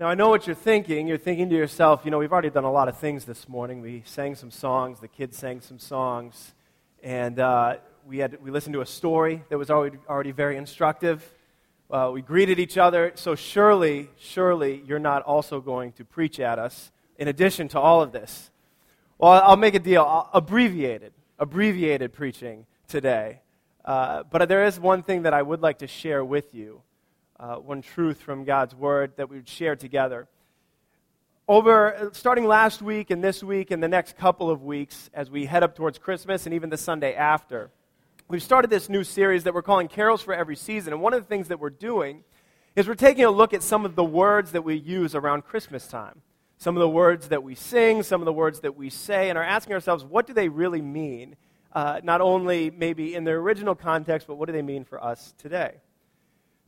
Now, I know what you're thinking. You're thinking to yourself, you know, we've already done a lot of things this morning. We sang some songs, the kids sang some songs, and uh, we, had, we listened to a story that was already, already very instructive. Uh, we greeted each other, so surely, surely you're not also going to preach at us in addition to all of this. Well, I'll make a deal. I'll, abbreviated, abbreviated preaching today. Uh, but there is one thing that I would like to share with you uh, one truth from God's Word that we would share together. Over, starting last week and this week and the next couple of weeks, as we head up towards Christmas and even the Sunday after, we've started this new series that we're calling Carols for Every Season. And one of the things that we're doing is we're taking a look at some of the words that we use around Christmas time. Some of the words that we sing, some of the words that we say, and are asking ourselves, what do they really mean? Uh, not only maybe in their original context, but what do they mean for us today?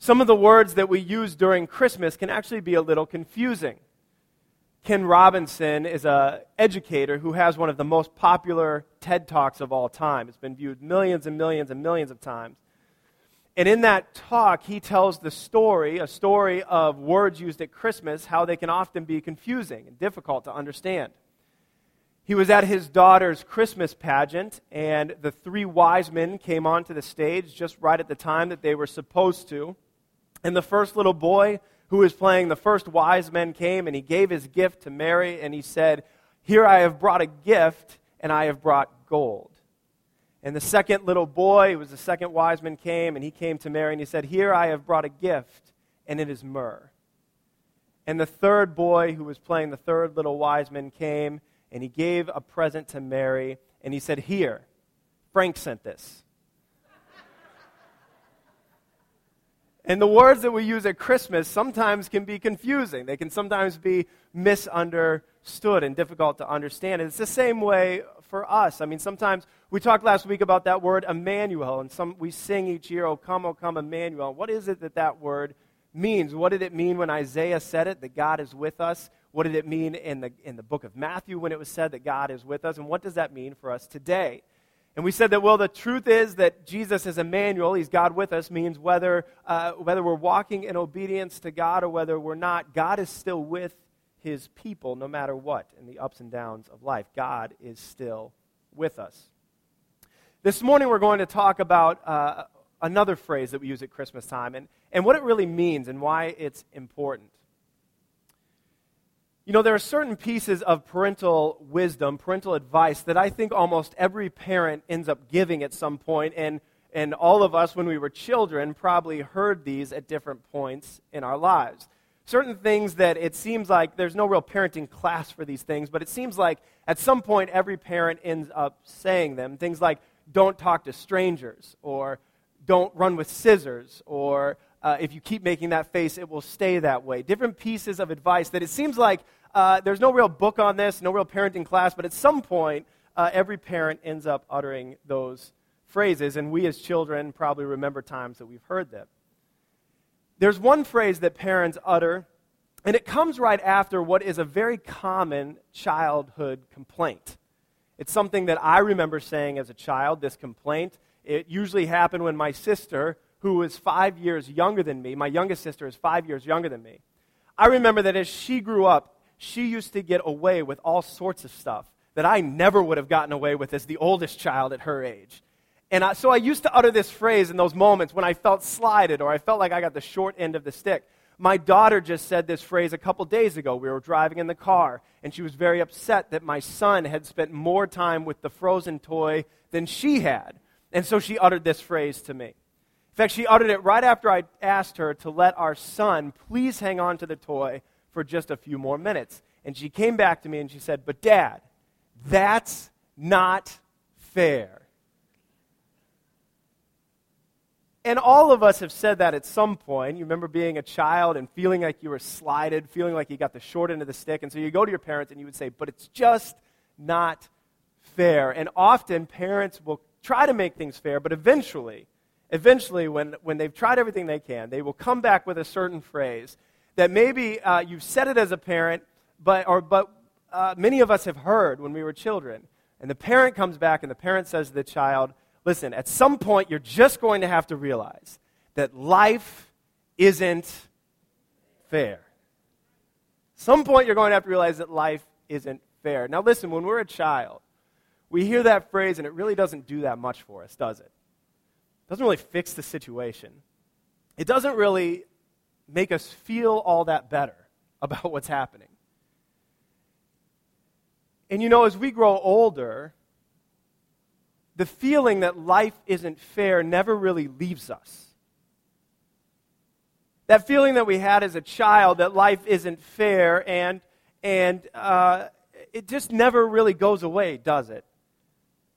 Some of the words that we use during Christmas can actually be a little confusing. Ken Robinson is an educator who has one of the most popular TED Talks of all time. It's been viewed millions and millions and millions of times. And in that talk, he tells the story, a story of words used at Christmas, how they can often be confusing and difficult to understand. He was at his daughter's Christmas pageant, and the three wise men came onto the stage just right at the time that they were supposed to. And the first little boy who was playing the first wise men came and he gave his gift to Mary and he said, Here I have brought a gift and I have brought gold. And the second little boy, who was the second wise man, came and he came to Mary and he said, Here I have brought a gift and it is myrrh. And the third boy who was playing the third little wise man came and he gave a present to Mary and he said, Here, Frank sent this. And the words that we use at Christmas sometimes can be confusing. They can sometimes be misunderstood and difficult to understand. And it's the same way for us. I mean, sometimes we talked last week about that word Emmanuel, and some, we sing each year, O come, O come, Emmanuel. What is it that that word means? What did it mean when Isaiah said it, that God is with us? What did it mean in the, in the book of Matthew when it was said that God is with us? And what does that mean for us today? And we said that, well, the truth is that Jesus is Emmanuel, he's God with us, means whether, uh, whether we're walking in obedience to God or whether we're not, God is still with his people no matter what in the ups and downs of life. God is still with us. This morning we're going to talk about uh, another phrase that we use at Christmas time and, and what it really means and why it's important. You know, there are certain pieces of parental wisdom, parental advice, that I think almost every parent ends up giving at some point, and, and all of us, when we were children, probably heard these at different points in our lives. Certain things that it seems like there's no real parenting class for these things, but it seems like at some point every parent ends up saying them. Things like, don't talk to strangers, or don't run with scissors, or uh, if you keep making that face, it will stay that way. Different pieces of advice that it seems like uh, there's no real book on this, no real parenting class, but at some point, uh, every parent ends up uttering those phrases, and we as children probably remember times that we've heard them. There's one phrase that parents utter, and it comes right after what is a very common childhood complaint. It's something that I remember saying as a child, this complaint. It usually happened when my sister who was five years younger than me. My youngest sister is five years younger than me. I remember that as she grew up, she used to get away with all sorts of stuff that I never would have gotten away with as the oldest child at her age. And I, so I used to utter this phrase in those moments when I felt slighted or I felt like I got the short end of the stick. My daughter just said this phrase a couple days ago. We were driving in the car, and she was very upset that my son had spent more time with the frozen toy than she had. And so she uttered this phrase to me. In fact, she uttered it right after I asked her to let our son please hang on to the toy for just a few more minutes. And she came back to me and she said, But dad, that's not fair. And all of us have said that at some point. You remember being a child and feeling like you were slighted, feeling like you got the short end of the stick. And so you go to your parents and you would say, But it's just not fair. And often parents will try to make things fair, but eventually, eventually, when, when they've tried everything they can, they will come back with a certain phrase that maybe uh, you've said it as a parent, but, or, but uh, many of us have heard when we were children. And the parent comes back and the parent says to the child, Listen, at some point, you're just going to have to realize that life isn't fair. some point you're going to have to realize that life isn't fair. Now, listen, when we're a child, we hear that phrase and it really doesn't do that much for us, does it? It doesn't really fix the situation. It doesn't really make us feel all that better about what's happening. And you know, as we grow older, the feeling that life isn't fair never really leaves us. That feeling that we had as a child that life isn't fair and, and uh, it just never really goes away, does it?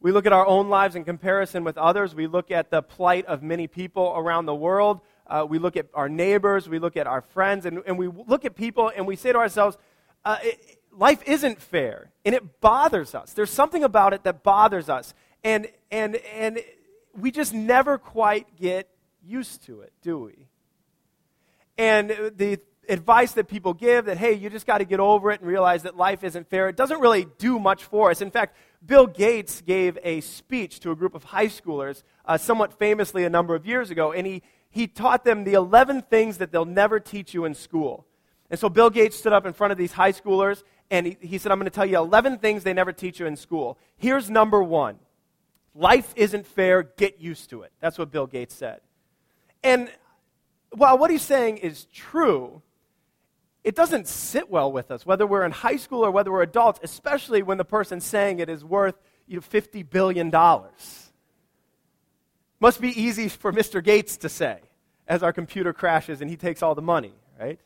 We look at our own lives in comparison with others. We look at the plight of many people around the world. Uh, we look at our neighbors. We look at our friends. And, and we look at people and we say to ourselves, uh, it, life isn't fair. And it bothers us. There's something about it that bothers us. And, and, and we just never quite get used to it, do we? And the advice that people give that, hey, you just got to get over it and realize that life isn't fair, it doesn't really do much for us. In fact, Bill Gates gave a speech to a group of high schoolers uh, somewhat famously a number of years ago, and he, he taught them the 11 things that they'll never teach you in school. And so Bill Gates stood up in front of these high schoolers, and he, he said, I'm going to tell you 11 things they never teach you in school. Here's number one Life isn't fair, get used to it. That's what Bill Gates said. And while what he's saying is true, it doesn't sit well with us, whether we're in high school or whether we're adults, especially when the person saying it is worth you know, $50 billion. Must be easy for Mr. Gates to say as our computer crashes and he takes all the money, right?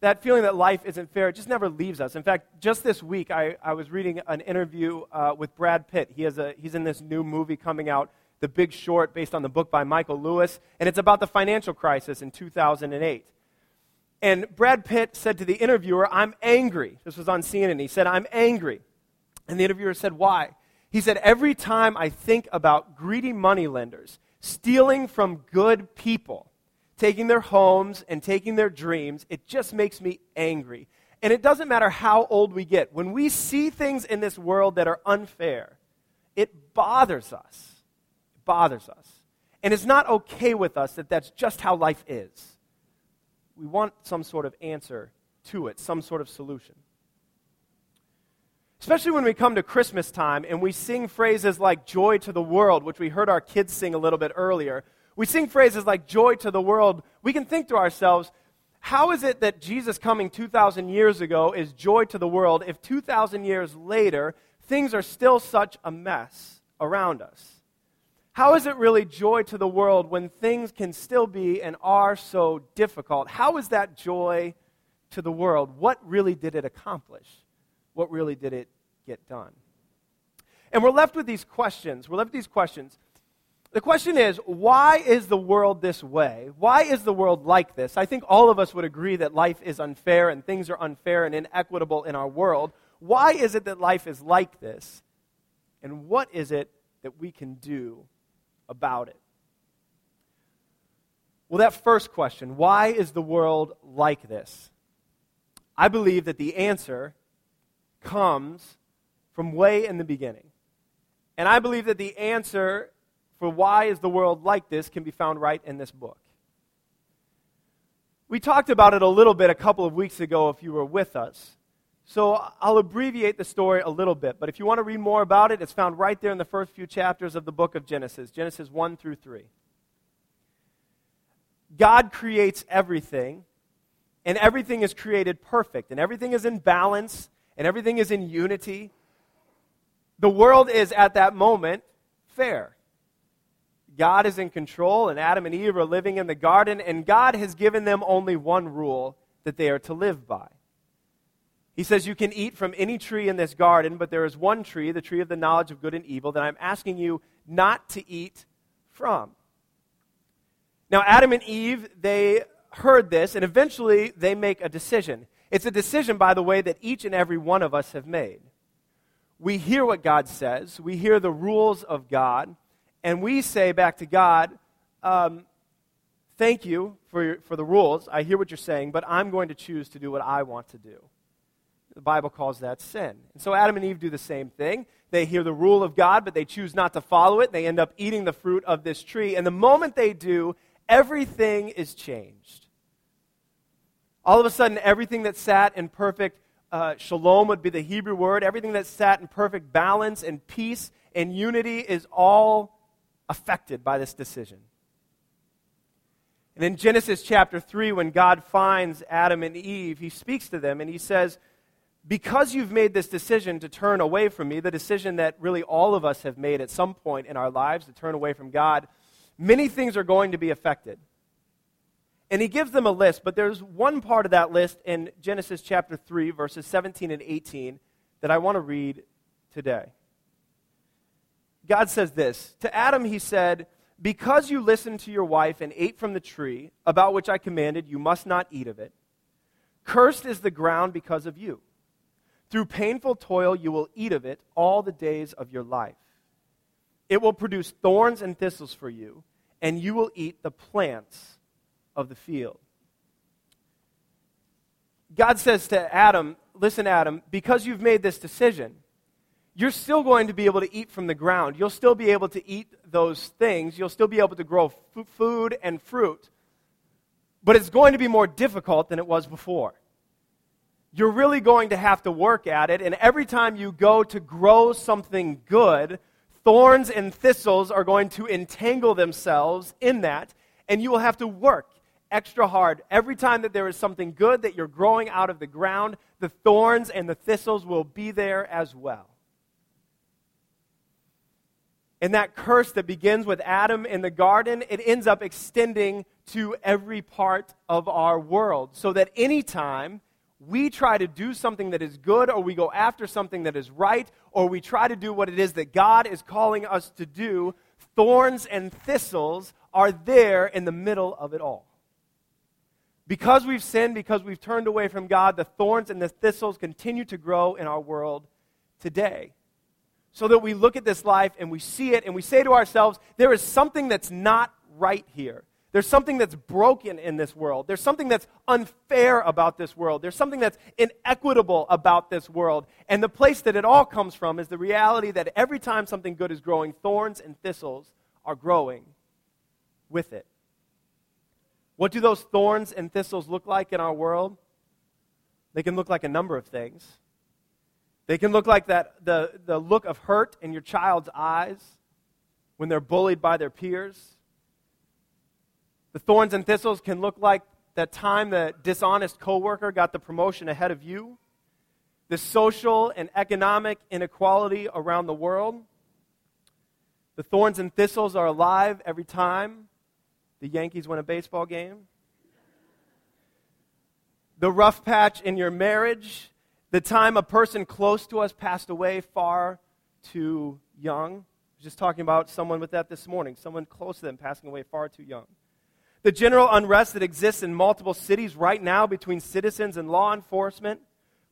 That feeling that life isn't fair, it just never leaves us. In fact, just this week, I, I was reading an interview uh, with Brad Pitt. He has a, he's in this new movie coming out the Big Short, based on the book by Michael Lewis, and it's about the financial crisis in 2008. And Brad Pitt said to the interviewer, I'm angry. This was on CNN. He said, I'm angry. And the interviewer said, Why? He said, Every time I think about greedy moneylenders stealing from good people, taking their homes and taking their dreams, it just makes me angry. And it doesn't matter how old we get. When we see things in this world that are unfair, it bothers us bothers us. And it's not okay with us that that's just how life is. We want some sort of answer to it, some sort of solution. Especially when we come to Christmas time and we sing phrases like joy to the world, which we heard our kids sing a little bit earlier. We sing phrases like joy to the world. We can think to ourselves, how is it that Jesus coming 2,000 years ago is joy to the world if 2,000 years later things are still such a mess around us? How is it really joy to the world when things can still be and are so difficult? How is that joy to the world? What really did it accomplish? What really did it get done? And we're left with these questions. We're left with these questions. The question is, why is the world this way? Why is the world like this? I think all of us would agree that life is unfair and things are unfair and inequitable in our world. Why is it that life is like this? And what is it that we can do about it? Well, that first question, why is the world like this? I believe that the answer comes from way in the beginning. And I believe that the answer for why is the world like this can be found right in this book. We talked about it a little bit a couple of weeks ago if you were with us. So I'll abbreviate the story a little bit, but if you want to read more about it, it's found right there in the first few chapters of the book of Genesis, Genesis 1 through 3. God creates everything, and everything is created perfect, and everything is in balance, and everything is in unity. The world is at that moment fair. God is in control, and Adam and Eve are living in the garden, and God has given them only one rule that they are to live by. He says, You can eat from any tree in this garden, but there is one tree, the tree of the knowledge of good and evil, that I'm asking you not to eat from. Now, Adam and Eve, they heard this, and eventually they make a decision. It's a decision, by the way, that each and every one of us have made. We hear what God says, we hear the rules of God, and we say back to God, um, Thank you for, your, for the rules. I hear what you're saying, but I'm going to choose to do what I want to do. The Bible calls that sin. And so Adam and Eve do the same thing. They hear the rule of God, but they choose not to follow it. They end up eating the fruit of this tree. And the moment they do, everything is changed. All of a sudden, everything that sat in perfect uh, shalom would be the Hebrew word, everything that sat in perfect balance and peace and unity is all affected by this decision. And in Genesis chapter 3, when God finds Adam and Eve, he speaks to them and he says, Because you've made this decision to turn away from me, the decision that really all of us have made at some point in our lives to turn away from God, many things are going to be affected. And he gives them a list, but there's one part of that list in Genesis chapter 3, verses 17 and 18, that I want to read today. God says this To Adam, he said, because you listened to your wife and ate from the tree, about which I commanded, you must not eat of it. Cursed is the ground because of you. Through painful toil, you will eat of it all the days of your life. It will produce thorns and thistles for you, and you will eat the plants of the field. God says to Adam, Listen, Adam, because you've made this decision, you're still going to be able to eat from the ground. You'll still be able to eat those things. You'll still be able to grow f- food and fruit. But it's going to be more difficult than it was before. You're really going to have to work at it. And every time you go to grow something good, thorns and thistles are going to entangle themselves in that. And you will have to work extra hard. Every time that there is something good that you're growing out of the ground, the thorns and the thistles will be there as well. And that curse that begins with Adam in the garden, it ends up extending to every part of our world. So that anytime we try to do something that is good, or we go after something that is right, or we try to do what it is that God is calling us to do, thorns and thistles are there in the middle of it all. Because we've sinned, because we've turned away from God, the thorns and the thistles continue to grow in our world today so that we look at this life and we see it and we say to ourselves, there is something that's not right here. There's something that's broken in this world. There's something that's unfair about this world. There's something that's inequitable about this world. And the place that it all comes from is the reality that every time something good is growing, thorns and thistles are growing with it. What do those thorns and thistles look like in our world? They can look like a number of things. They can look like that, the, the look of hurt in your child's eyes when they're bullied by their peers. The thorns and thistles can look like that time the dishonest coworker got the promotion ahead of you. The social and economic inequality around the world. The thorns and thistles are alive every time the Yankees win a baseball game. The rough patch in your marriage the time a person close to us passed away far too young. I was just talking about someone with that this morning, someone close to them passing away far too young. The general unrest that exists in multiple cities right now between citizens and law enforcement,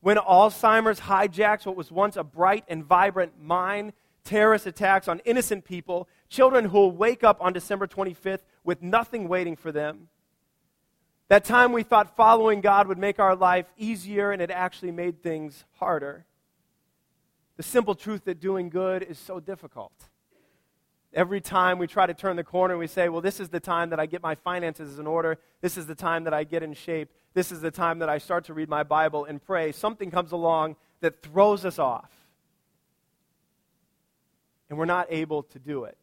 when Alzheimer's hijacks what was once a bright and vibrant mind, terrorist attacks on innocent people, children who will wake up on December 25th with nothing waiting for them, that time we thought following God would make our life easier and it actually made things harder. The simple truth that doing good is so difficult. Every time we try to turn the corner, we say, Well, this is the time that I get my finances in order. This is the time that I get in shape. This is the time that I start to read my Bible and pray. Something comes along that throws us off. And we're not able to do it.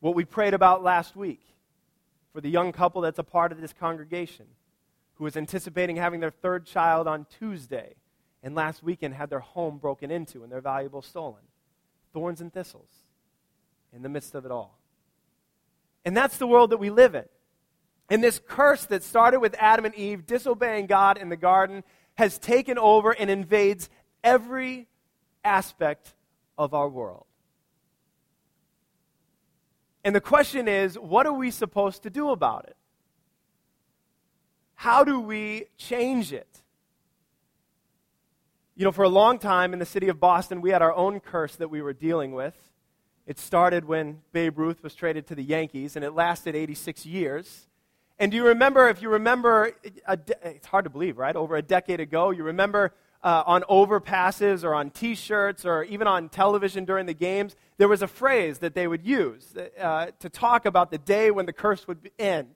What we prayed about last week for the young couple that's a part of this congregation who was anticipating having their third child on Tuesday and last weekend had their home broken into and their valuables stolen. Thorns and thistles in the midst of it all. And that's the world that we live in. And this curse that started with Adam and Eve disobeying God in the garden has taken over and invades every aspect of our world. And the question is what are we supposed to do about it? How do we change it? You know, for a long time in the city of Boston, we had our own curse that we were dealing with. It started when Babe Ruth was traded to the Yankees, and it lasted 86 years. And do you remember, if you remember, de- it's hard to believe, right? Over a decade ago, you remember uh, on overpasses or on t shirts or even on television during the games, there was a phrase that they would use uh, to talk about the day when the curse would end.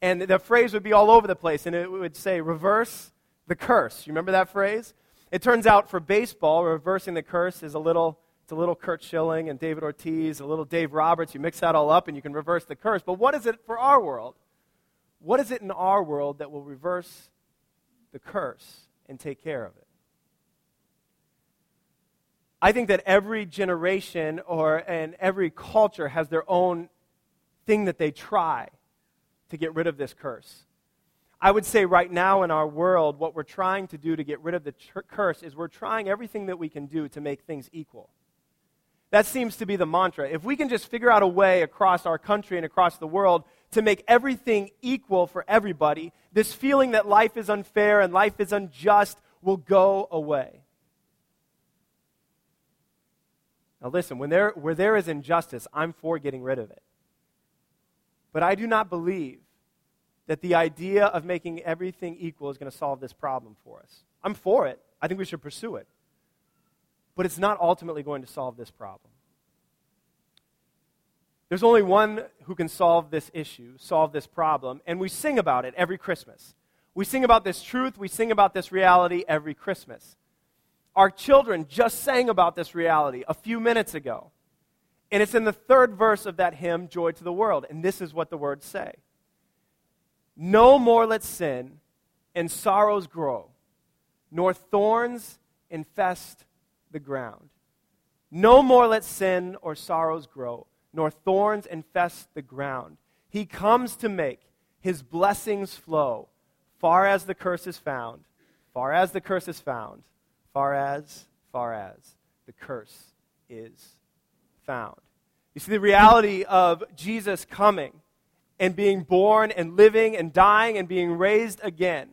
And the phrase would be all over the place, and it would say, reverse the curse. You remember that phrase? It turns out for baseball, reversing the curse is a little, it's a little Curt Schilling and David Ortiz, a little Dave Roberts. You mix that all up and you can reverse the curse. But what is it for our world? What is it in our world that will reverse the curse and take care of it? I think that every generation or and every culture has their own thing that they try to get rid of this curse. I would say right now in our world, what we're trying to do to get rid of the ch- curse is we're trying everything that we can do to make things equal. That seems to be the mantra. If we can just figure out a way across our country and across the world to make everything equal for everybody, this feeling that life is unfair and life is unjust will go away. Now, listen, when there, where there is injustice, I'm for getting rid of it. But I do not believe that the idea of making everything equal is going to solve this problem for us. I'm for it. I think we should pursue it. But it's not ultimately going to solve this problem. There's only one who can solve this issue, solve this problem, and we sing about it every Christmas. We sing about this truth, we sing about this reality every Christmas. Our children just sang about this reality a few minutes ago. And it's in the third verse of that hymn, Joy to the World. And this is what the words say No more let sin and sorrows grow, nor thorns infest the ground. No more let sin or sorrows grow, nor thorns infest the ground. He comes to make his blessings flow, far as the curse is found, far as the curse is found, far as, far as the curse is found. You see, the reality of Jesus coming and being born and living and dying and being raised again,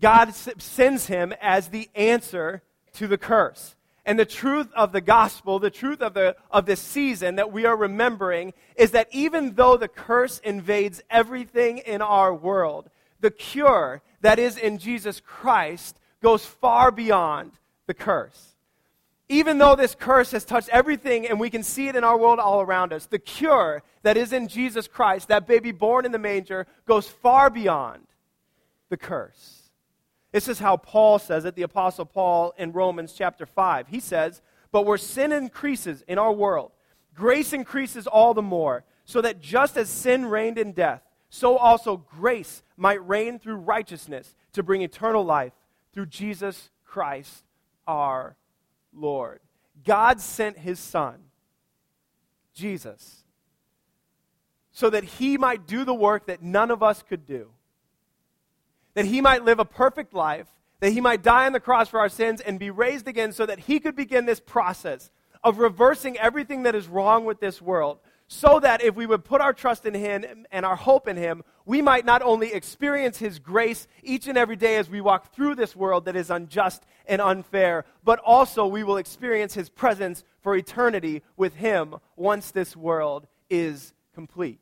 God sends him as the answer to the curse. And the truth of the gospel, the truth of, the, of this season that we are remembering, is that even though the curse invades everything in our world, the cure that is in Jesus Christ goes far beyond the curse even though this curse has touched everything and we can see it in our world all around us, the cure that is in Jesus Christ, that baby born in the manger, goes far beyond the curse. This is how Paul says it, the Apostle Paul in Romans chapter 5. He says, But where sin increases in our world, grace increases all the more, so that just as sin reigned in death, so also grace might reign through righteousness to bring eternal life through Jesus Christ our Lord. God sent his son, Jesus, so that he might do the work that none of us could do. That he might live a perfect life, that he might die on the cross for our sins and be raised again so that he could begin this process of reversing everything that is wrong with this world so that if we would put our trust in Him and our hope in Him, we might not only experience His grace each and every day as we walk through this world that is unjust and unfair, but also we will experience His presence for eternity with Him once this world is complete.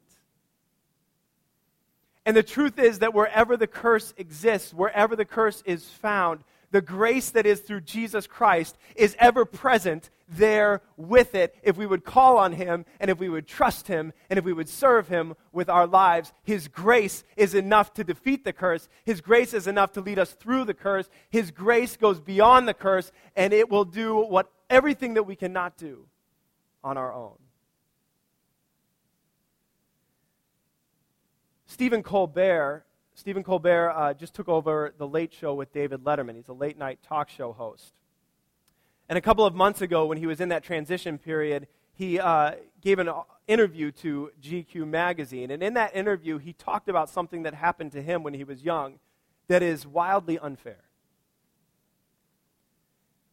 And the truth is that wherever the curse exists, wherever the curse is found, the grace that is through Jesus Christ is ever present there with it if we would call on Him and if we would trust Him and if we would serve Him with our lives. His grace is enough to defeat the curse. His grace is enough to lead us through the curse. His grace goes beyond the curse and it will do what everything that we cannot do on our own. Stephen Colbert Stephen Colbert uh, just took over The Late Show with David Letterman. He's a late night talk show host. And a couple of months ago, when he was in that transition period, he uh, gave an interview to GQ magazine. And in that interview, he talked about something that happened to him when he was young that is wildly unfair.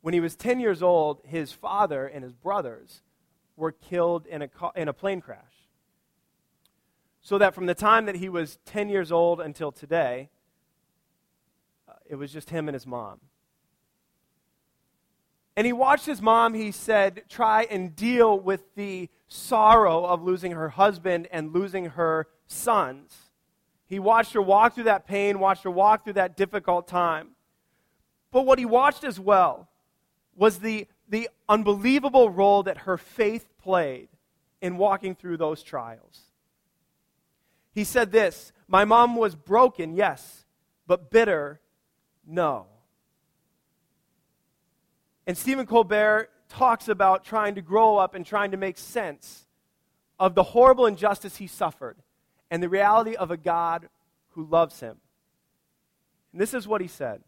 When he was 10 years old, his father and his brothers were killed in a, in a plane crash so that from the time that he was 10 years old until today, uh, it was just him and his mom. And he watched his mom, he said, try and deal with the sorrow of losing her husband and losing her sons. He watched her walk through that pain, watched her walk through that difficult time. But what he watched as well was the, the unbelievable role that her faith played in walking through those trials. He said this My mom was broken, yes, but bitter, no. And Stephen Colbert talks about trying to grow up and trying to make sense of the horrible injustice he suffered and the reality of a God who loves him. And this is what he said.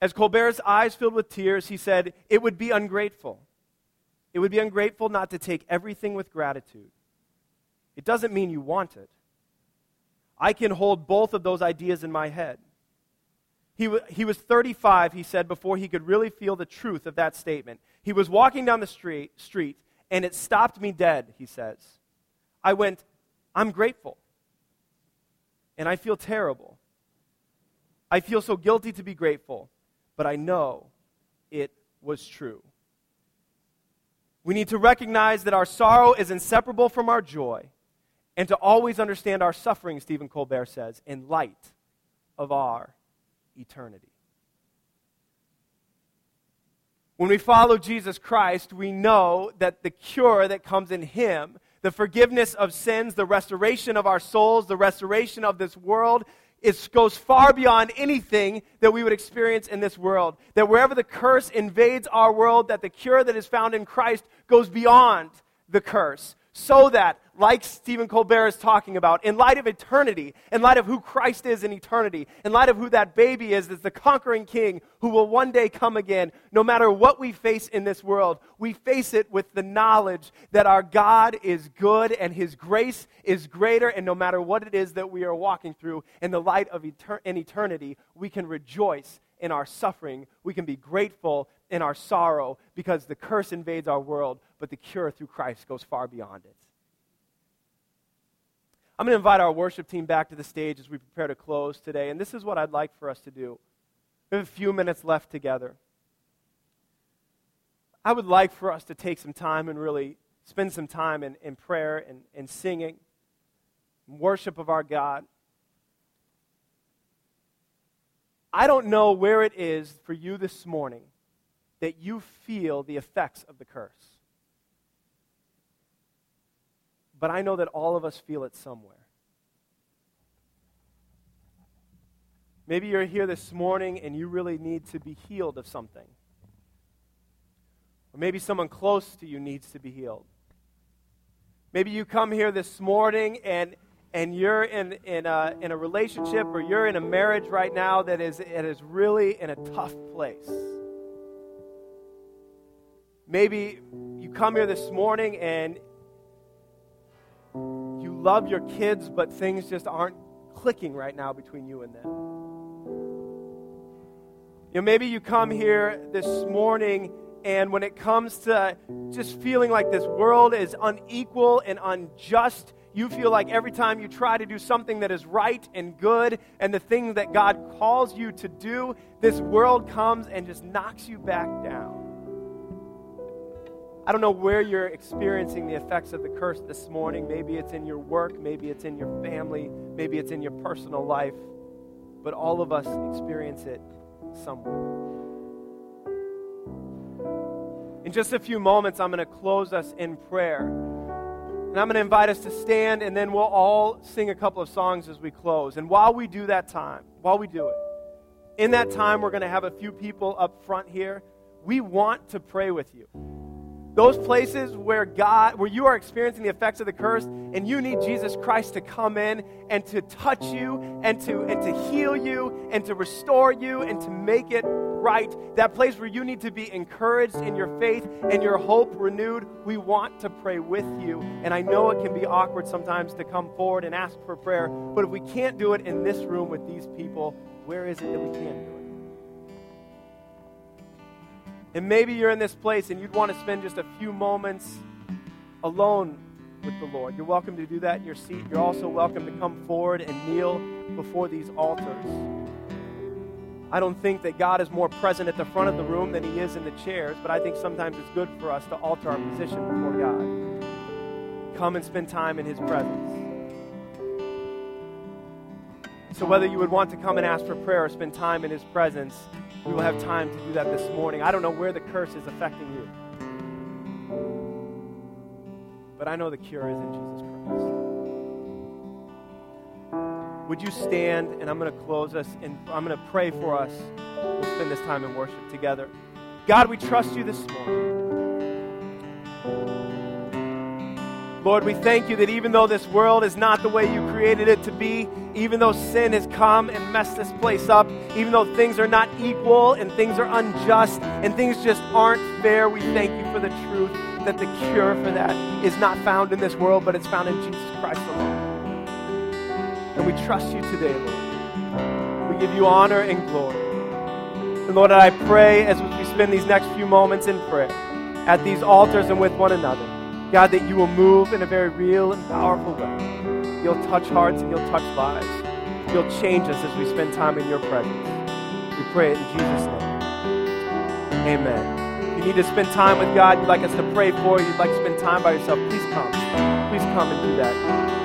As Colbert's eyes filled with tears, he said, It would be ungrateful. It would be ungrateful not to take everything with gratitude. It doesn't mean you want it. I can hold both of those ideas in my head. He, w- he was 35, he said, before he could really feel the truth of that statement. He was walking down the street, street, and it stopped me dead, he says. I went, I'm grateful. And I feel terrible. I feel so guilty to be grateful, but I know it was true. We need to recognize that our sorrow is inseparable from our joy and to always understand our suffering, Stephen Colbert says, in light of our eternity. When we follow Jesus Christ, we know that the cure that comes in Him, the forgiveness of sins, the restoration of our souls, the restoration of this world, it goes far beyond anything that we would experience in this world. That wherever the curse invades our world, that the cure that is found in Christ goes beyond the curse so that, like Stephen Colbert is talking about, in light of eternity, in light of who Christ is in eternity, in light of who that baby is, that's the conquering king who will one day come again, no matter what we face in this world, we face it with the knowledge that our God is good and his grace is greater, and no matter what it is that we are walking through, in the light of etern- in eternity, we can rejoice in our suffering. We can be grateful in our sorrow because the curse invades our world, but the cure through Christ goes far beyond it. I'm going to invite our worship team back to the stage as we prepare to close today, and this is what I'd like for us to do. We have a few minutes left together. I would like for us to take some time and really spend some time in, in prayer and, and singing, worship of our God. I don't know where it is for you this morning that you feel the effects of the curse. But I know that all of us feel it somewhere. Maybe you're here this morning and you really need to be healed of something. Or maybe someone close to you needs to be healed. Maybe you come here this morning and, and you're in, in, a, in a relationship or you're in a marriage right now that is, it is really in a tough place. Maybe you come here this morning and you love your kids, but things just aren't clicking right now between you and them. You know, maybe you come here this morning and when it comes to just feeling like this world is unequal and unjust, you feel like every time you try to do something that is right and good and the thing that God calls you to do, this world comes and just knocks you back down. I don't know where you're experiencing the effects of the curse this morning. Maybe it's in your work, maybe it's in your family, maybe it's in your personal life, but all of us experience it somewhere. In just a few moments, I'm going to close us in prayer. And I'm going to invite us to stand, and then we'll all sing a couple of songs as we close. And while we do that time, while we do it, in that time, we're going to have a few people up front here. We want to pray with you. Those places where God, where you are experiencing the effects of the curse and you need Jesus Christ to come in and to touch you and to, and to heal you and to restore you and to make it right. That place where you need to be encouraged in your faith and your hope renewed. We want to pray with you. And I know it can be awkward sometimes to come forward and ask for prayer, but if we can't do it in this room with these people, where is it that we can do it? And maybe you're in this place and you'd want to spend just a few moments alone with the Lord. You're welcome to do that in your seat. You're also welcome to come forward and kneel before these altars. I don't think that God is more present at the front of the room than he is in the chairs, but I think sometimes it's good for us to alter our position before God. Come and spend time in his presence. So, whether you would want to come and ask for prayer or spend time in his presence, we will have time to do that this morning. I don't know where the curse is affecting you, but I know the cure is in Jesus Christ. Would you stand and I'm going to close us and I'm going to pray for us. We'll spend this time in worship together. God, we trust you this morning. Lord, we thank you that even though this world is not the way you created it to be, even though sin has come and messed this place up, even though things are not equal and things are unjust and things just aren't fair, we thank you for the truth that the cure for that is not found in this world, but it's found in Jesus Christ alone. And we trust you today, Lord. We give you honor and glory. And Lord, I pray as we spend these next few moments in prayer at these altars and with one another, God, that you will move in a very real and powerful way. You'll touch hearts and you'll touch lives. You'll change us as we spend time in your presence. We pray it in Jesus' name. Amen. If you need to spend time with God, you'd like us to pray for, you. you'd like to spend time by yourself, please come. Please come and do that.